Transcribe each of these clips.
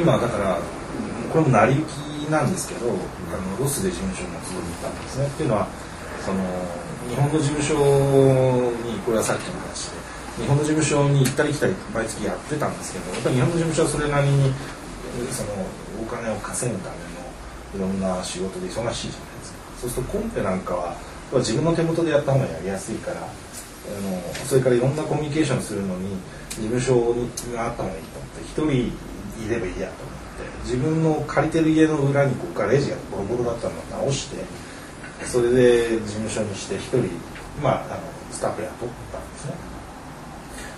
今だからこれも成り行きなんですけど、あのロスで事務所に集めに行ったんですね。っていうのはその日本の事務所にこれはさっきの話で日本の事務所に行ったり来たり毎月やってたんですけどやっぱり日本の事務所はそれなりにそのお金を稼ぐためのいろんな仕事で忙しいじゃないですか。そうするとコンペなんかは自分の手元でやった方がやりやすいからあのそれからいろんなコミュニケーションするのに事務所があった方がいいと思って一人いればいいやと思って自分の借りてる家の裏にここからレジがボロボロだったのを直してそれで事務所にして一人まああのスタッフ雇ったんですね。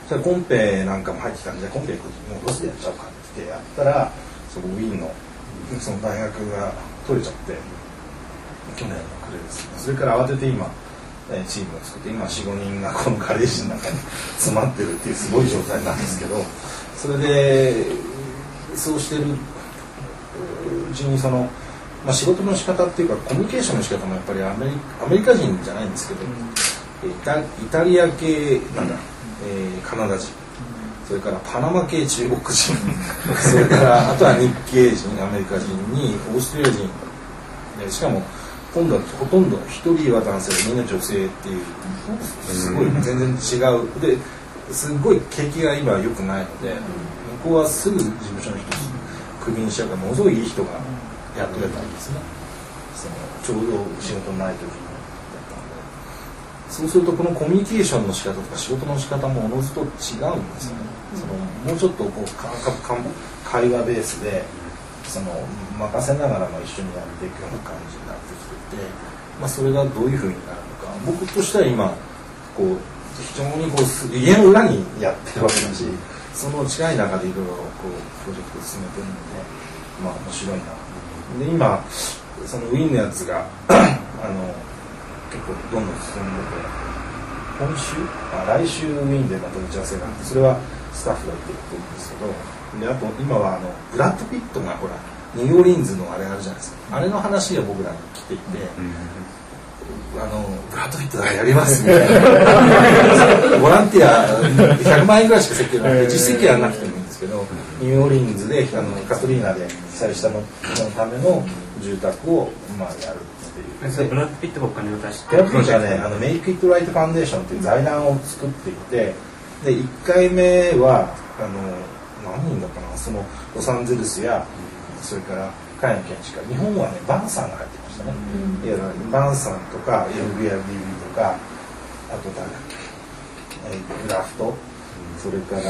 それコンペなんかも入ってきたんでコンペもうロスでやっちゃうかってやったらそのウィーンのその大学が取れちゃって去年の暮れですそれから慌てて今チームを作って今45人がこのガレージの中に詰まってるっていうすごい状態なんですけどそれでそうしてるうちにその、まあ、仕事の仕方っていうかコミュニケーションの仕方もやっぱりアメリアメリカ人じゃないんですけど、イタイタリア系なんだ、えー、カナダ人それからパナマ系中国人 それからあとは日系人アメリカ人にオーストラリア人しかも今度はほとんど1人は男性みんな女性っていうすごい全然違う。ですごい景気が今良くないので向こうはすぐ事務所の人クビにしちゃうからものすごいいい人がやってくれたんですね。そのちょうど仕事ない時にだったので。そうするとこのコミュニケーションの仕方とか仕事の仕方もおのずと違うんですよね。そのもうちょっとこうかか会話ベースでその任せながらも一緒にやっていくような感じになってきてて、まあ、それがどういうふうになるのか。僕としては今こう非常にこう家の裏にやってるわけだしその近い中でいろいろこうプロジェクト進めてるのでまあ面白いなで今そのウィンのやつが あの結構どんどん進んでて今週？あ来週ウィンでまた打ち合わせがあってそれはスタッフが行ってるんですけどであと今はあのブラッド・ピットがほらニューオリンズのあれあるじゃないですか。あれの話が僕らに来ていて、あのブラッド・ピットがやりますみたいなボランティア100万円ぐらいしか設計なくて実績はなくてもいいんですけどニューオーリンズであのカトリーナで被災したののための住宅を、まあ、やるっていう。ブラッド・ピットがお金を出して？ブラッド・ピットはねあの Make It Right Foundation っていう財団を作っていてで1回目はあの何人だったかな？そのロサンゼルスやそれから海の建築家日本はねバンさんが入ってましたね、うん、いやバンさんとか MBRDB とかあと誰だグラフト。それから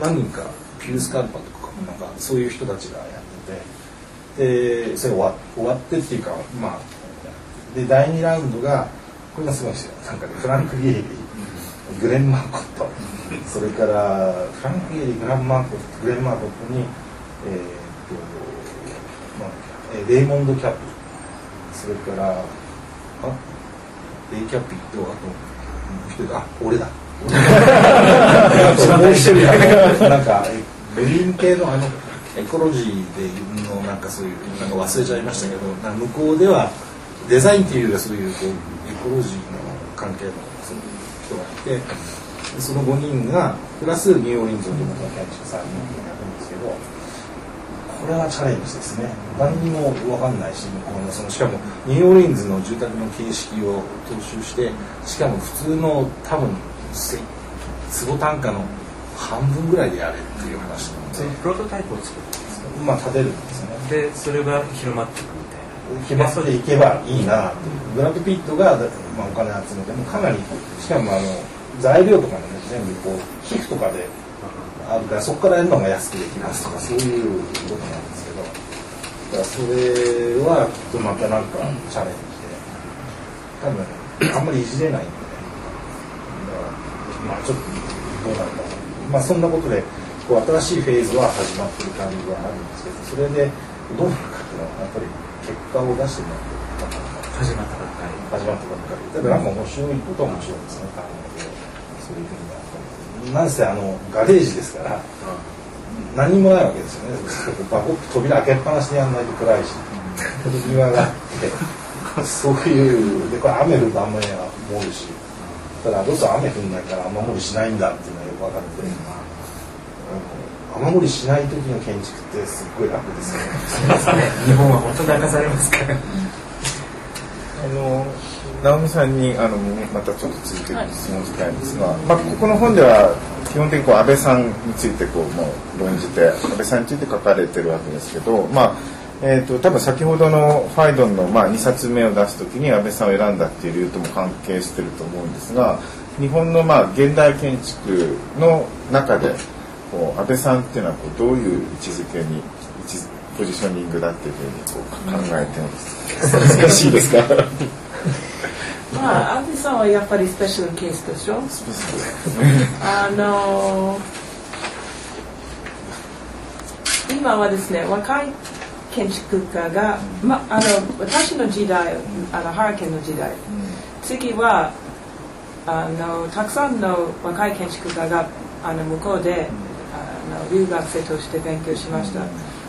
何人かピュースカルパとかなんかそういう人たちがやってて。でそれ終わ終わってっていうかまあで第2ラウンドがこれがすごいですよ。なんかねフランク・ゲイリー。グレン・マーコット。それからフランク・ゲイリーグランマーコットグレン・マーコットにえーとまあ、レイモンド・キャッピそれからあレイ・キャッピとあともう一人あ俺だ。もう一人。なんかベリン系のあのエコロジーでのなんかそういうなんか忘れちゃいましたけど向こうではデザインっていうよりはそういうこうエコロジーの関係のその人がいてその5人がプラスニューオーリンズの地元の建築さんにやるんですけどこれはチャレンジですね。何にも分かんないし向こうのそのしかもニューオーリンズの住宅の形式を踏襲してしかも普通の多分坪単価の半分ぐらいでやれっていう話なので。プロトタイプを作るんですか？まあ立てるんですね。でそれが広まっていくみたいな広まっていけばいいなブラッド・ピットが、まあ、お金集めてもかなりしかもあの材料とかもね全部こう皮膚とかであるからそこからやるのが安くできますとかそういうことなんですけど。だからそれはきっとまたなんかチャレンジで多分あんまりいじれないんで、ね、だからまあちょっとどうなるか。まあそんなことでこう新しいフェーズは始まってる感じはあるんですけどそれでどうなるかっていうのはやっぱり結果を出してもらって始まったばっかり。始まったばっかり。だからなんか面白いことは面白いですね。考えてそういうふうになんせあのガレージですから、何もないわけですよねバコッと扉開けっぱなしにやんないと暗いし、庭があってそういうでこれ雨降ると雨は漏るしただどうせ雨降んないから雨漏りしないんだっていうのがよく分かって、雨漏りしない時の建築ってすっごい楽ですよね。日本は本当泣かされますから。あの直美さんにあのまたちょっと続いて質問したいんですが、まあ、ここの本では基本的にこう安倍さんについてこうもう論じて安倍さんについて書かれてるわけですけど、まあえーと、多分先ほどのファイドンの、まあ、2冊目を出す時に安倍さんを選んだっていう理由とも関係してると思うんですが日本の、まあ、現代建築の中でこう安倍さんっていうのはこうどういう位置づけにポジショニングだっていうふうにこう考えてます。難しいですか？まあ、アンさんはやっぱりスペシャルケースでしょ？あの今はですね若い建築家が、ま、あの私の時代あのハーケンの時代、次はあのたくさんの若い建築家があの向こうで、あの留学生として勉強しました、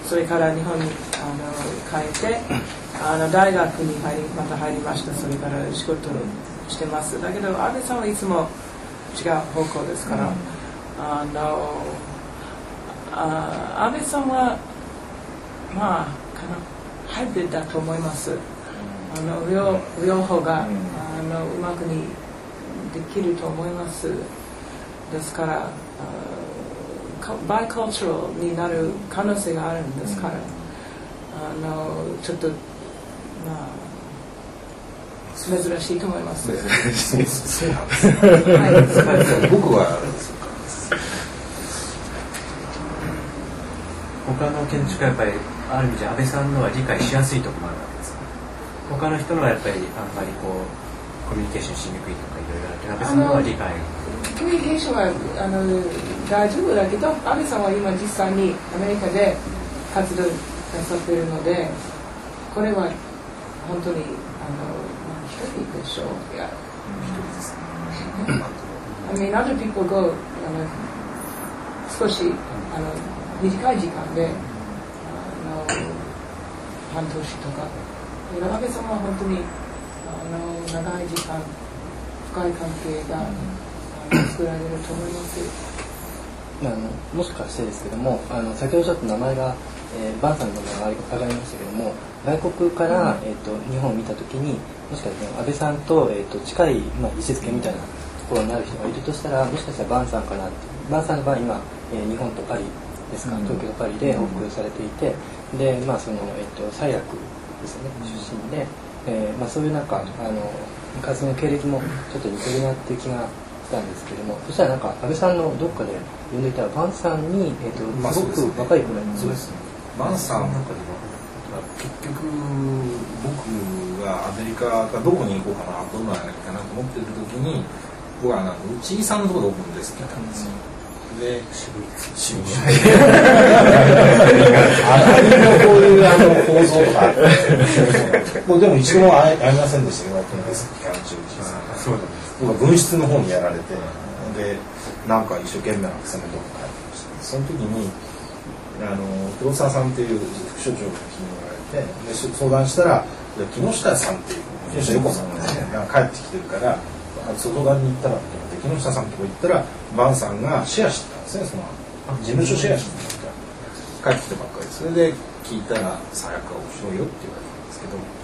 それから日本にあの帰ってあの大学に入りまた入りました。それから仕事してます。だけど安倍さんはいつも違う方向ですから、あのあ安倍さんはまあかなハイブリッドだと思います。あの両両方が、あのうまくにできると思います。ですからバイカルチャルになる可能性があるんですから、あのちょっとまあ珍しいと思います。はい、僕は他の建築家やっぱりある意味じゃ安倍さんのは理解しやすいところもあるわけです他の人のはやっぱりあんまりこうコミュニケーションしにくいとかいろいろあって安倍さんのは理解。コミュニケーションはあの大丈夫だけど安倍さんは今実際にアメリカで活動なさっているのでこれは本当にあの一人でしょう。いや一人ですね I mean other people go あの少しあの短い時間であの半年とか。安倍さんは本当にあの長い時間深い関係が、作られると思います。あのもしかしてですけどもあの先ほどちょっと名前が、えー、バンさんの名前が上がりましたけども外国から、えーと、日本を見た時にもしかして安倍さんと,、えーと、近い、まあ、位置づけみたいなところになる人がいるとしたらもしかしたらバンさんかなってバンさんの場合今、えー、日本とパリですか、東京とパリで往復されていて、でまあその、えーと、最悪ですよね出身で、えーまあ、そういうなんかあの活動の経歴もちょっと似てるなっていう気がしたんですけどもそしたらなんか安倍さんのどっかで呼んでいたらバンさんに、えーとまあ、すごく若い頃にねバンさんなんかでも結局僕がアメリカかどこに行こうかなどんなやりかなと思ってる時に僕はなんか内井さんのところでオープンですって言ったんですよ、で渋い渋いあのこういうあの構造とかもうでも一度も会いませんでしたけど期間中そうなんです。僕は分室の方にやられてでなんか一生懸命な草のとこ帰ってました。その時にあの黒沢さんっていう副所長が気に入られてで相談したら木下さんっていう木下横さんがね帰ってきてるから外側に行ったらって思って木下さんとこ行ったらバンさんがシェアしてたんですねその事務所シェアしてた帰ってきたばっかりそれで聞いたら「さやか面白いよ」って言われたんですけど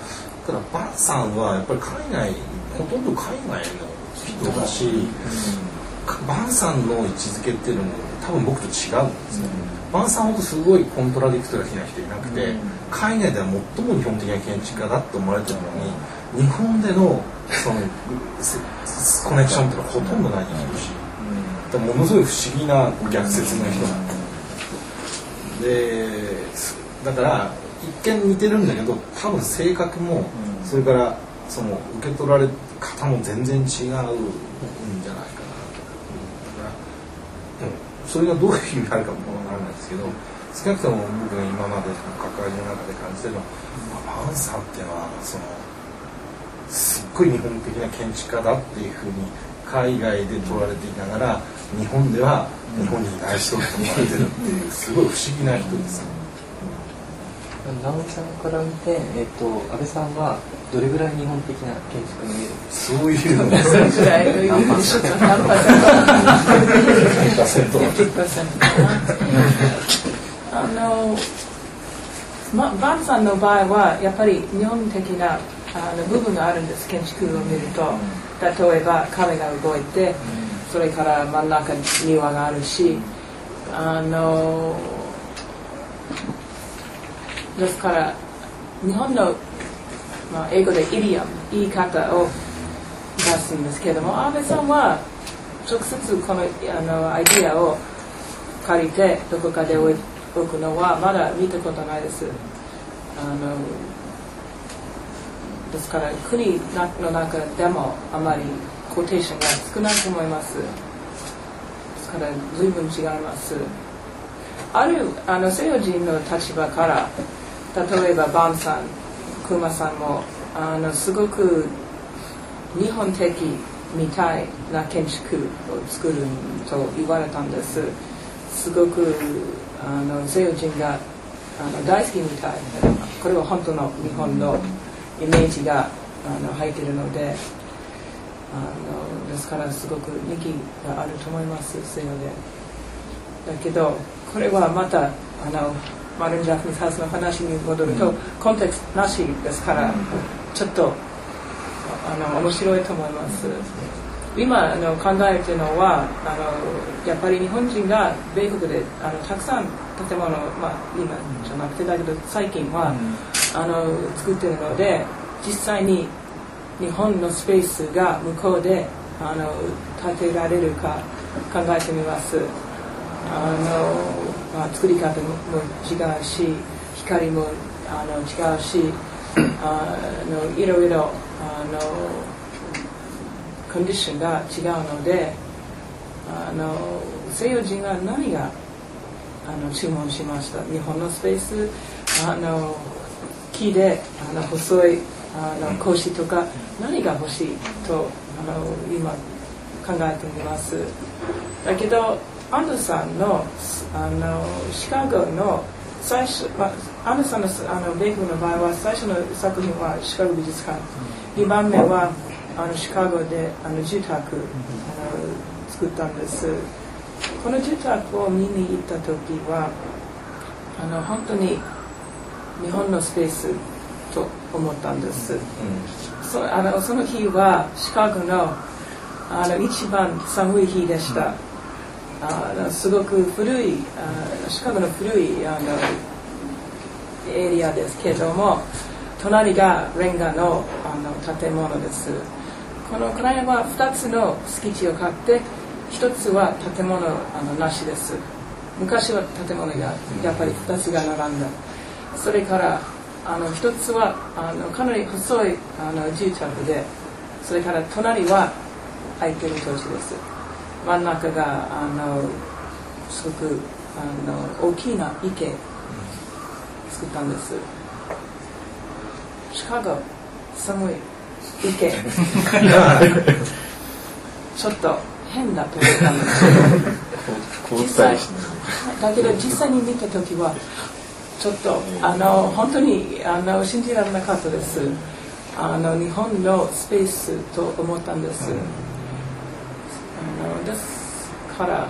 ただバンさんはやっぱり海外ほとんど海外の人だし、バンさんの位置づけっていうのも多分僕と違うんですね、バンさんほどすごいコントラディクトが好きな人いなくて、海外では最も日本的な建築家だと思われてるのに日本でのそのコネクションっていうのはほとんどない人し、ものすごい不思議な逆説の人。なん。でだから一見似てるんだけど多分性格もそれからその受け取られ方も全然違うんじゃないかそれがどういう意味になるかもわからないですけど少なくとも僕が今まで関わりの中で感じてるのは、まあ、パンさんっていうのはそのすっごい日本的な建築家だっていうふうに海外で取られていながら日本では日本にいない人と思われてるっていうすごい不思議な人です。直美さんから見て、えっと安倍さんはどれぐらい日本的な建築に見えるそういうのそれぐらいという一つの何パーセント50%あの、ま、バンさんの場合はやっぱり日本的なあの部分があるんです。建築を見ると。例えば壁が動いてそれから真ん中に庭があるしあのですから日本の、まあ、英語でイディアム言い方を出すんですけども安倍さんは直接このあのアイディアを借りてどこかで置くのはまだ見たことないです。あのですから国の中でもあまりコーテーションが少ないと思います。ですから随分違います。あるあの西洋人の立場から例えばバンさんクマさんもあのすごく日本的みたいな建築を作ると言われたんですすごくあの西洋人があの大好きみたいこれは本当の日本のイメージがあの入っているのであのですからすごく人気があると思います西洋で。だけどこれはまたあのマルン・ジャフニスハウスの話に戻ると、コンテクストなしですから、ちょっとあの面白いと思います。今あの考えてるのはあのやっぱり日本人が米国であのたくさん建物、まあ、今じゃなくてだけど最近は、あの作ってるので実際に日本のスペースが向こうであの建てられるか考えてみます。あのまあ、作り方も違うし光もあの違うしあのいろいろあのコンディションが違うのであの西洋人は何があの注文しました？日本のスペースあの木であの細いあの格子とか何が欲しいとあの今考えてみます。だけどアンドさんのあのシカゴの最初、まあ、アンドさんのあの米国の場合は最初の作品はシカゴ美術館。2番目はあのシカゴであの住宅あの作ったんです。この住宅を見に行った時はあの本当に日本のスペースと思ったんです、そあのその日はシカゴのあの一番寒い日でした、すごく古いあシカゴの古いあのエリアですけども隣がレンガのあの建物です。このクライアンは2つの敷地を買って1つは建物あのなしです。昔は建物がやっぱり2つが並んだ。それからあの1つはあのかなり細いあの住宅でそれから隣は空いてる土地です。真ん中があのすごくあの大きな池作ったんです。シカゴ寒い池。ちょっと変だと思ったんですこうしたりしてだけど実際に見た時はちょっとあの本当にあの信じられなかったです。あの日本のスペースと思ったんです、あのですから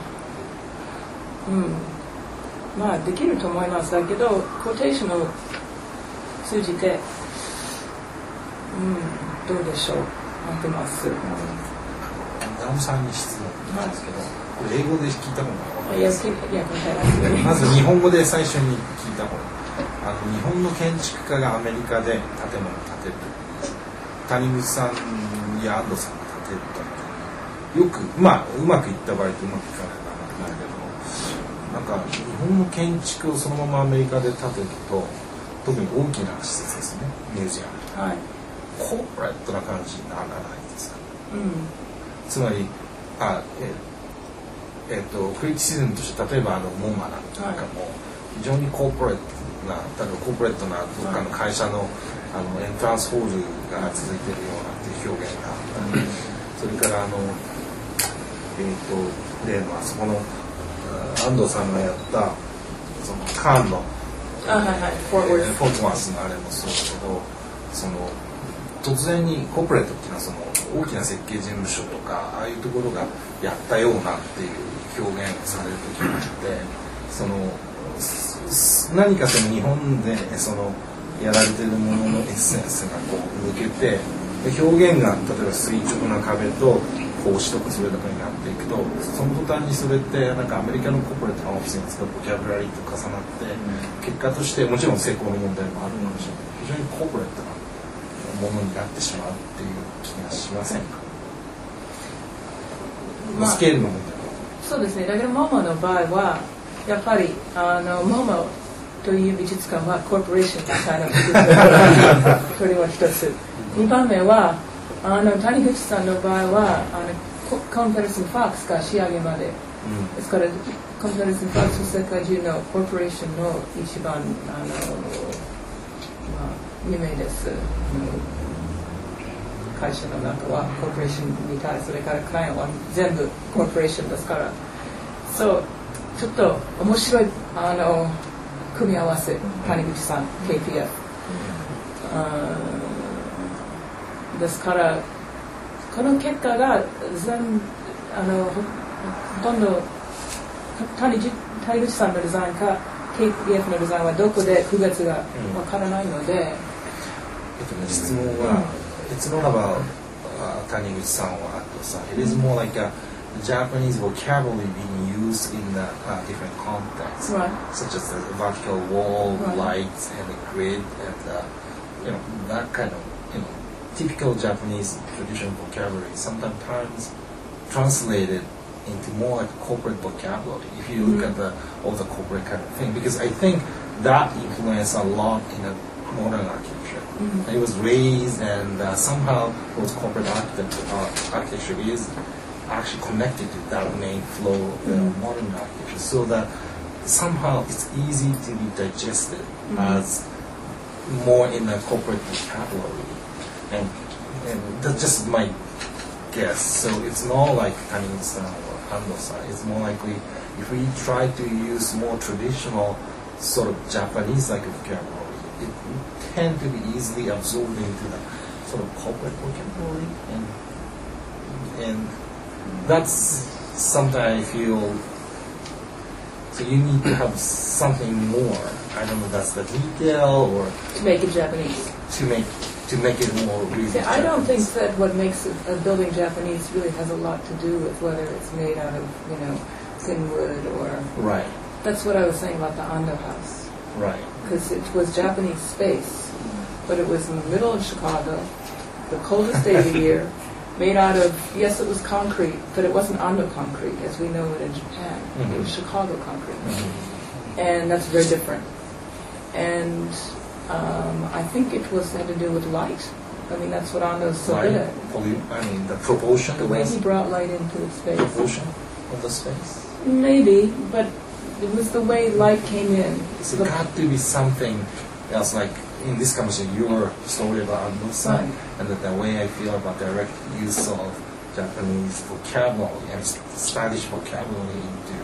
うん。まあできると思います。だけどコーテーションを通じてうんどうでしょう。待ってます。ナムさんに質問なんですけど、これ英語で聞いた方が分か？りやすい。まず日本語で最初に聞いた方が、あの日本の建築家がアメリカで建物を建てる。谷口さんや安藤さんが建てるとよくまあうまくいった場合とうまくいかない場合があるけどなんか日本の建築をそのままアメリカで建てると特に大きな施設ですねミュージアム。はい。コーポレートな感じにならないですか？うん。つまりあええっとクリティシズムとして例えばあのモンマなんかも非常にコーポレートな例えばコーポレートなどっかの会社のあのエントランスホールが続いてるようなっていう表現があったりそれからあのえっと例のあそこのあ安藤さんがやったそのカーンのあはいはい。フォートワースのあれもそうだけどその突然にコーポレートっていうのはその大きな設計事務所とかああいうところがやったようなっていう表現をされる時があってそのす何かその日本でそのやられてるもののエッセンスがこう抜けてで表現が例えば垂直な壁と格子とかそれとかになっていくとその途端にそれってなんかアメリカのコーポレートのオフィスに使うボキャブラリーと重なって結果としてもちろん成功の問題もあるかもしれない。非常にコーポレートなものになってしまうっていう気がしませんか、まあスケールの問題そうですね。だけどモモの場合はやっぱりあのモモという美術館はコーポレーションみたいなそれは一つ。2番目はあの谷口さんの場合はあのココンフェレンス・ファックスが仕上げまで。ですからコンフェレンス・ファックス世界中のコーポレーションの一番あの、まあ、有名です、会社の中はコーポレーションに対それからクライアントは全部コーポレーションですから。そうちょっと面白いあの組み合わせ谷口さん KPF あーですからこの結果が全あのほほとんど谷口谷口さんのデザインか KPF のデザインはどこで区別がわからないので、えっとね、質問は、It's not about uh, 谷口さん or Atto さん It is more like a Japanese vocabulary being used in a uh, different contexts Right. such as the vertical wall, Right. lights, and the grid, and uh, you know that kind of typical Japanese traditional vocabulary. Sometimes translated into more like corporate vocabulary. If you look at the all the corporate kind of thing, because I think that influenced a lot in the modern architecture. It was raised, and uh, somehow those corporate architecture, uh, architecture is actually connected to that main flow of the modern architecture, so that somehow it's easy to be digested as more in a corporate vocabulary, and, and that's just my guess. So it's more like Tanin-san or Ando-san. It's more likely if we try to use more traditional sort of Japanese-like vocabulary, it would tend to be easily absorbed into the sort of corporate vocabulary, and and that's something I feel. So you need to have something more. I don't know if that's the detail or to make it Japanese. to make to make it more. See, I don't think that what makes a, a building Japanese really has a lot to do with whether it's made out of, you know, thin wood or. Right, That's what I was saying about the Ando house. right. Because it was Japanese space, but it was in the middle of Chicago, the coldest day of the year, made out of, yes, it was concrete, but it wasn't Ando concrete as we know it in Japan. It was Mhm. Chicago concrete. And that's very different. And um, I think it was had to do with light. I mean, that's what Ando's so good at. Volume, I mean the proportion. The way he brought light into the space. proportion of the space. Maybe, but it was the way light came in. So it had to be something else, like in this conversation, your story about Ando-san, Right. and that the way I feel about direct use of Japanese vocabulary and Spanish vocabulary into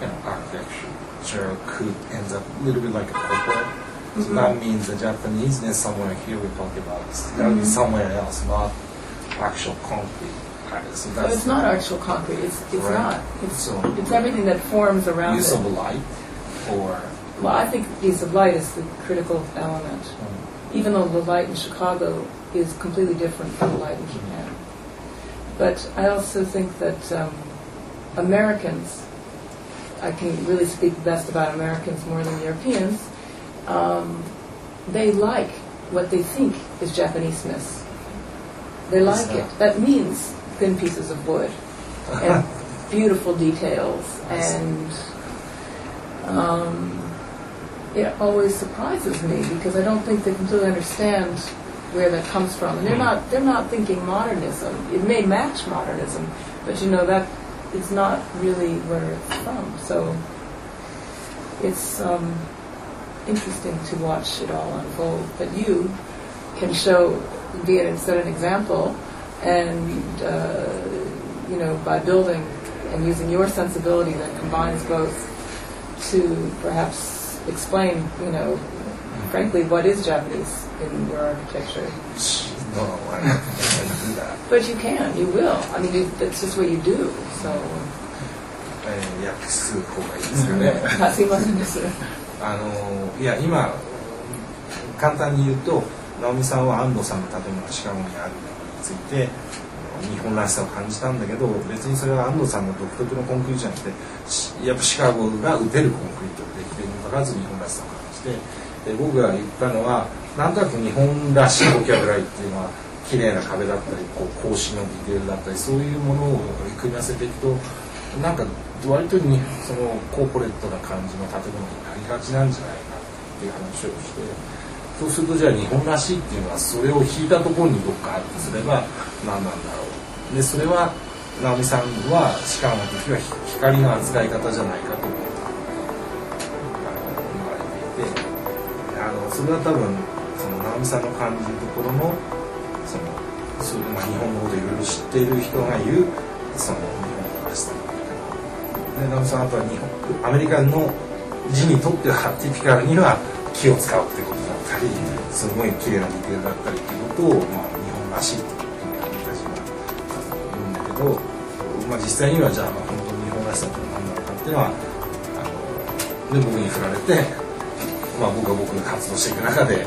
you know, architecture could end up a little bit like a corporate. So that means the Japaneseness somewhere here we talk about is got to be mm-hmm. somewhere else, not actual concrete. So So it's not actual concrete. It's it's Right. not. It's So- it's everything that forms around use it. of light or Well, I think the use of light is the critical element. Mm. Even though the light in Chicago is completely different from the light in mm-hmm. Japan. But I also think that um, Americans, I can really speak best about Americans more than Europeans, um, they like what they think is Japaneseness. They like it. That means thin pieces of wood and beautiful details and um, it always surprises me because I don't think they completely understand where that comes from, and they're not they're not thinking modernism. It may match modernism, but you know that is not really where it's from. So it's um, interesting to watch it all unfold. But you can show, be it set an example, and uh, you know by building and using your sensibility that combines both to perhaps explain, you know, frankly, what is Japanese in your architecture. No, I can't do that. But you can, you will. I mean, you, that's just what you do. So, えー訳す方がいいですかね。あすいませんです。 あのいや今簡単に言うと直美さんは安藤さんの建物がシカゴにあることについて日本らしさを感じたんだけど別にそれは安藤さんの独特のコンクリートじゃなくてやっぱシカゴが打てるコンクリートでできているにもかかわらず日本らしさを感じてで僕が言ったのはなんとなく日本らしいボキャブラリーっていうのは綺麗な壁だったりこう格子のディテールだったりそういうものを組み合わせていくとなんか割とにそのコーポレートな感じの建物になりがちなんじゃないかっていう話をしてそうするとじゃあ日本らしいっていうのはそれを引いたところにどっかあるとすれば何なんだろうでそれは直美さんはしかも時は光の扱い方じゃないかと言われていてあのそれは多分その直美さんの感じるところのそのそういう、まあ、日本のことをいろいろ知っている人が言うそのさんあとは日本アメリカの字にとってはティピカルには木を使うってことだったりすごい綺麗なディテールだったりっていうことを、まあ、日本らしいっていうふうにアメリカ人は言うんだけど、まあ、実際にはじゃあ、まあ、本当に日本らしさって何なのかっていうのはあので僕に振られて、まあ、僕が僕が活動していく中で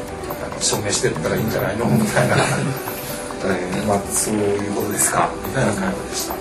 証明していったらいいんじゃないの？みたいな、えーまあ、そういうことですか？みたいな会話でした。